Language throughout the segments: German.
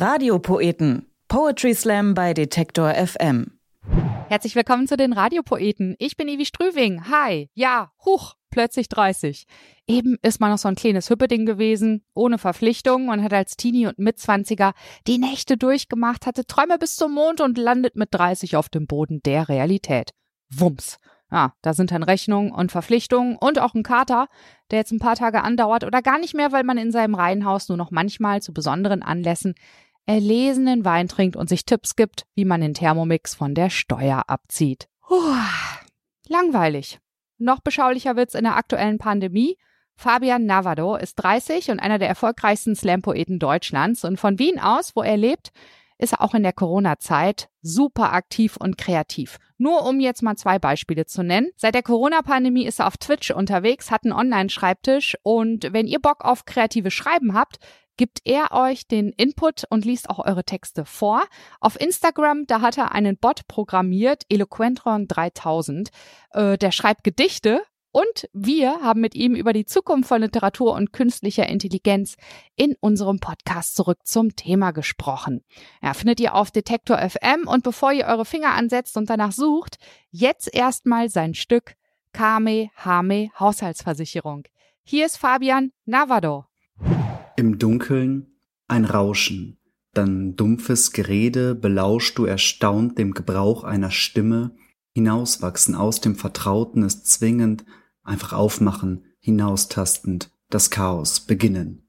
Radiopoeten. Poetry Slam bei Detektor FM. Herzlich willkommen zu den Radiopoeten. Ich bin Ivi Strüving. Hi. Ja, huch, plötzlich 30. Eben ist man noch so ein kleines Hüppeding gewesen, ohne Verpflichtung und hat als Teenie und Mitzwanziger die Nächte durchgemacht, hatte Träume bis zum Mond und landet mit 30 auf dem Boden der Realität. Wumms. Ja, da sind dann Rechnungen und Verpflichtungen und auch ein Kater, der jetzt ein paar Tage andauert oder gar nicht mehr, weil man in seinem Reihenhaus nur noch manchmal zu besonderen Anlässen erlesenen Wein trinkt und sich Tipps gibt, wie man den Thermomix von der Steuer abzieht. Puh, langweilig. Noch beschaulicher wird's in der aktuellen Pandemie. Fabian Navado ist 30 und einer der erfolgreichsten Slam-Poeten Deutschlands und von Wien aus, wo er lebt, ist er auch in der Corona-Zeit super aktiv und kreativ. Nur um jetzt mal zwei Beispiele zu nennen. Seit der Corona-Pandemie ist er auf Twitch unterwegs, hat einen Online-Schreibtisch und wenn ihr Bock auf kreative Schreiben habt, gibt er euch den Input und liest auch eure Texte vor. Auf Instagram, da hat er einen Bot programmiert, Eloquentron 3000. Äh, der schreibt Gedichte und wir haben mit ihm über die Zukunft von Literatur und künstlicher Intelligenz in unserem Podcast zurück zum Thema gesprochen. Ja, findet ihr auf Detektor FM und bevor ihr eure Finger ansetzt und danach sucht, jetzt erstmal sein Stück Kame Hame Haushaltsversicherung. Hier ist Fabian Navado. Im Dunkeln ein Rauschen, dann dumpfes Gerede belauscht du erstaunt dem Gebrauch einer Stimme, hinauswachsen aus dem Vertrauten ist zwingend, einfach aufmachen, hinaustastend, das Chaos beginnen.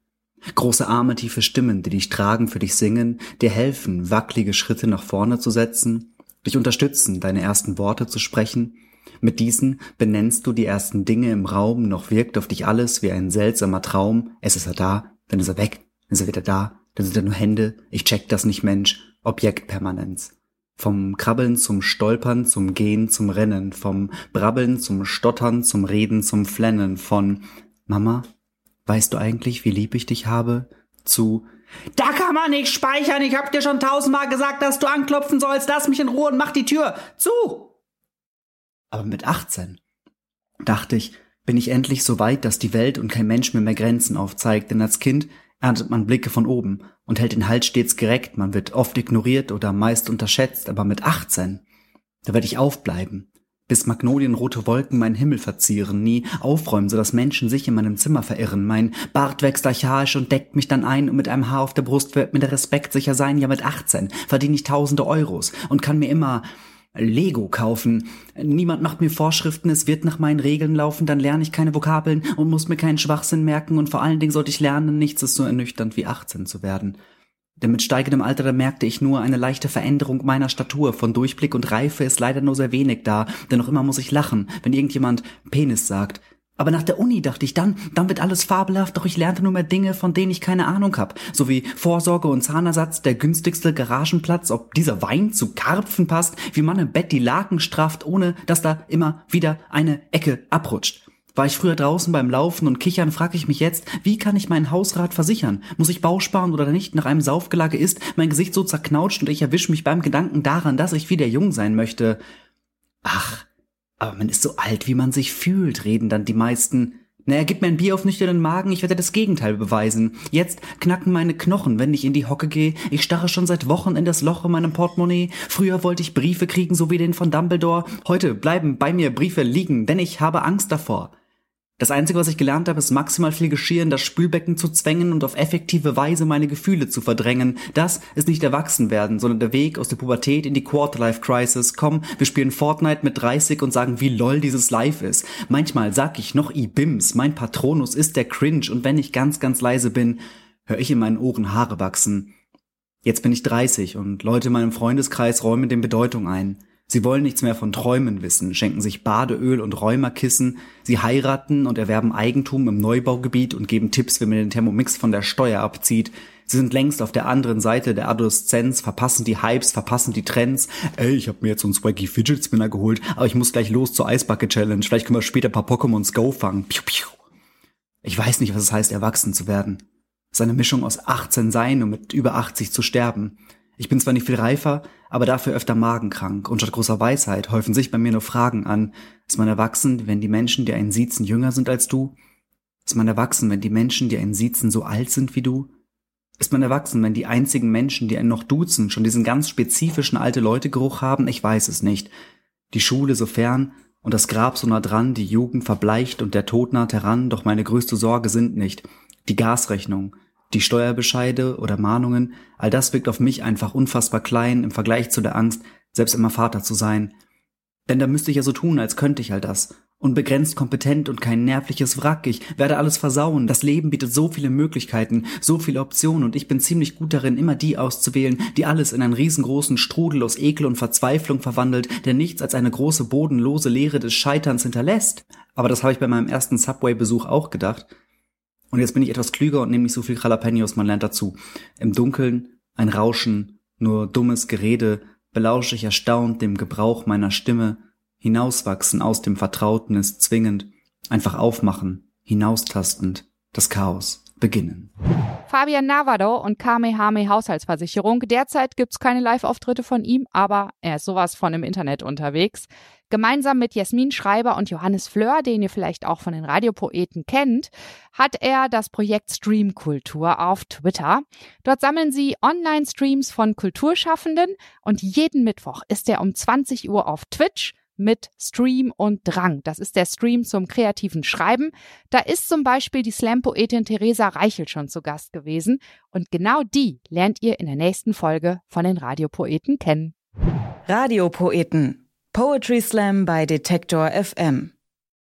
Große Arme, tiefe Stimmen, die dich tragen, für dich singen, dir helfen, wackelige Schritte nach vorne zu setzen, dich unterstützen, deine ersten Worte zu sprechen. Mit diesen benennst du die ersten Dinge im Raum, noch wirkt auf dich alles wie ein seltsamer Traum. Es ist er da, dann ist er weg, dann ist er wieder da, dann sind er nur Hände, ich check das nicht Mensch, Objektpermanenz. Vom Krabbeln zum Stolpern, zum Gehen, zum Rennen, vom Brabbeln zum Stottern, zum Reden, zum Flennen, von Mama, weißt du eigentlich, wie lieb ich dich habe, zu Da kann man nicht speichern, ich hab dir schon tausendmal gesagt, dass du anklopfen sollst, lass mich in Ruhe und mach die Tür. Zu. Aber mit 18 dachte ich, bin ich endlich so weit, dass die Welt und kein Mensch mir mehr Grenzen aufzeigt, denn als Kind erntet man Blicke von oben und hält den Hals stets gereckt, man wird oft ignoriert oder meist unterschätzt, aber mit 18, da werde ich aufbleiben, bis magnolienrote Wolken meinen Himmel verzieren, nie aufräumen, so dass Menschen sich in meinem Zimmer verirren. Mein Bart wächst archaisch und deckt mich dann ein und mit einem Haar auf der Brust wird mir der Respekt sicher sein. Ja, mit 18 verdiene ich tausende Euros und kann mir immer Lego kaufen. Niemand macht mir Vorschriften, es wird nach meinen Regeln laufen, dann lerne ich keine Vokabeln und muss mir keinen Schwachsinn merken und vor allen Dingen sollte ich lernen, nichts ist so ernüchternd wie 18 zu werden. Denn mit steigendem Alter da merkte ich nur eine leichte Veränderung meiner Statur. Von Durchblick und Reife ist leider nur sehr wenig da, denn noch immer muss ich lachen, wenn irgendjemand Penis sagt. Aber nach der Uni dachte ich dann, dann wird alles fabelhaft, doch ich lernte nur mehr Dinge, von denen ich keine Ahnung hab. So wie Vorsorge und Zahnersatz, der günstigste Garagenplatz, ob dieser Wein zu Karpfen passt, wie man im Bett die Laken strafft, ohne dass da immer wieder eine Ecke abrutscht. War ich früher draußen beim Laufen und Kichern, frage ich mich jetzt, wie kann ich meinen Hausrat versichern? Muss ich Bausparen oder nicht? Nach einem Saufgelage ist mein Gesicht so zerknautscht und ich erwische mich beim Gedanken daran, dass ich wieder jung sein möchte. Ach, aber man ist so alt, wie man sich fühlt, reden dann die meisten. Naja, gib mir ein Bier auf nüchternen Magen, ich werde das Gegenteil beweisen. Jetzt knacken meine Knochen, wenn ich in die Hocke gehe. Ich starre schon seit Wochen in das Loch in meinem Portemonnaie. Früher wollte ich Briefe kriegen, so wie den von Dumbledore. Heute bleiben bei mir Briefe liegen, denn ich habe Angst davor. Das Einzige, was ich gelernt habe, ist maximal viel Geschirr in das Spülbecken zu zwängen und auf effektive Weise meine Gefühle zu verdrängen. Das ist nicht Erwachsenwerden, sondern der Weg aus der Pubertät in die Quarterlife-Crisis. Komm, wir spielen Fortnite mit 30 und sagen, wie lol dieses Life ist. Manchmal sag ich noch Ibims, mein Patronus ist der Cringe und wenn ich ganz, ganz leise bin, höre ich in meinen Ohren Haare wachsen. Jetzt bin ich 30 und Leute in meinem Freundeskreis räumen dem Bedeutung ein. Sie wollen nichts mehr von Träumen wissen, schenken sich Badeöl und Räumerkissen, sie heiraten und erwerben Eigentum im Neubaugebiet und geben Tipps, wie man den Thermomix von der Steuer abzieht. Sie sind längst auf der anderen Seite der Adoleszenz, verpassen die Hypes, verpassen die Trends. Ey, ich habe mir jetzt so einen Swaggy Fidget Spinner geholt, aber ich muss gleich los zur Eisbucket Challenge. Vielleicht können wir später ein paar Pokémons Go fangen. Piu, piu. Ich weiß nicht, was es heißt, erwachsen zu werden. Es ist eine Mischung aus 18 sein und mit über 80 zu sterben. Ich bin zwar nicht viel reifer, aber dafür öfter magenkrank und statt großer Weisheit häufen sich bei mir nur Fragen an. Ist man erwachsen, wenn die Menschen, die einen siezen, jünger sind als du? Ist man erwachsen, wenn die Menschen, die einen siezen, so alt sind wie du? Ist man erwachsen, wenn die einzigen Menschen, die einen noch duzen, schon diesen ganz spezifischen alte Leute Geruch haben? Ich weiß es nicht. Die Schule so fern und das Grab so nah dran, die Jugend verbleicht und der Tod naht heran, doch meine größte Sorge sind nicht die Gasrechnung, die Steuerbescheide oder Mahnungen, all das wirkt auf mich einfach unfassbar klein im Vergleich zu der Angst, selbst immer Vater zu sein. Denn da müsste ich ja so tun, als könnte ich all das unbegrenzt kompetent und kein nervliches Wrack. Ich werde alles versauen. Das Leben bietet so viele Möglichkeiten, so viele Optionen und ich bin ziemlich gut darin, immer die auszuwählen, die alles in einen riesengroßen Strudel aus Ekel und Verzweiflung verwandelt, der nichts als eine große bodenlose Leere des Scheiterns hinterlässt. Aber das habe ich bei meinem ersten Subway-Besuch auch gedacht. Und jetzt bin ich etwas klüger und nehme nicht so viel Jalapenos, man lernt dazu. Im Dunkeln ein Rauschen, nur dummes Gerede, belausche ich erstaunt dem Gebrauch meiner Stimme, Hinauswachsen aus dem Vertrauten ist zwingend. Einfach aufmachen, hinaustastend, das Chaos beginnen. Fabian Navado und Kamehame Haushaltsversicherung. Derzeit gibt's keine Live-Auftritte von ihm, aber er ist sowas von im Internet unterwegs. Gemeinsam mit Jasmin Schreiber und Johannes Fleur, den ihr vielleicht auch von den Radiopoeten kennt, hat er das Projekt Streamkultur auf Twitter. Dort sammeln sie Online-Streams von Kulturschaffenden und jeden Mittwoch ist er um 20 Uhr auf Twitch mit Stream und Drang. Das ist der Stream zum kreativen Schreiben. Da ist zum Beispiel die Slam-Poetin Theresa Reichel schon zu Gast gewesen. Und genau die lernt ihr in der nächsten Folge von den Radiopoeten kennen. Radiopoeten. Poetry Slam bei Detektor FM.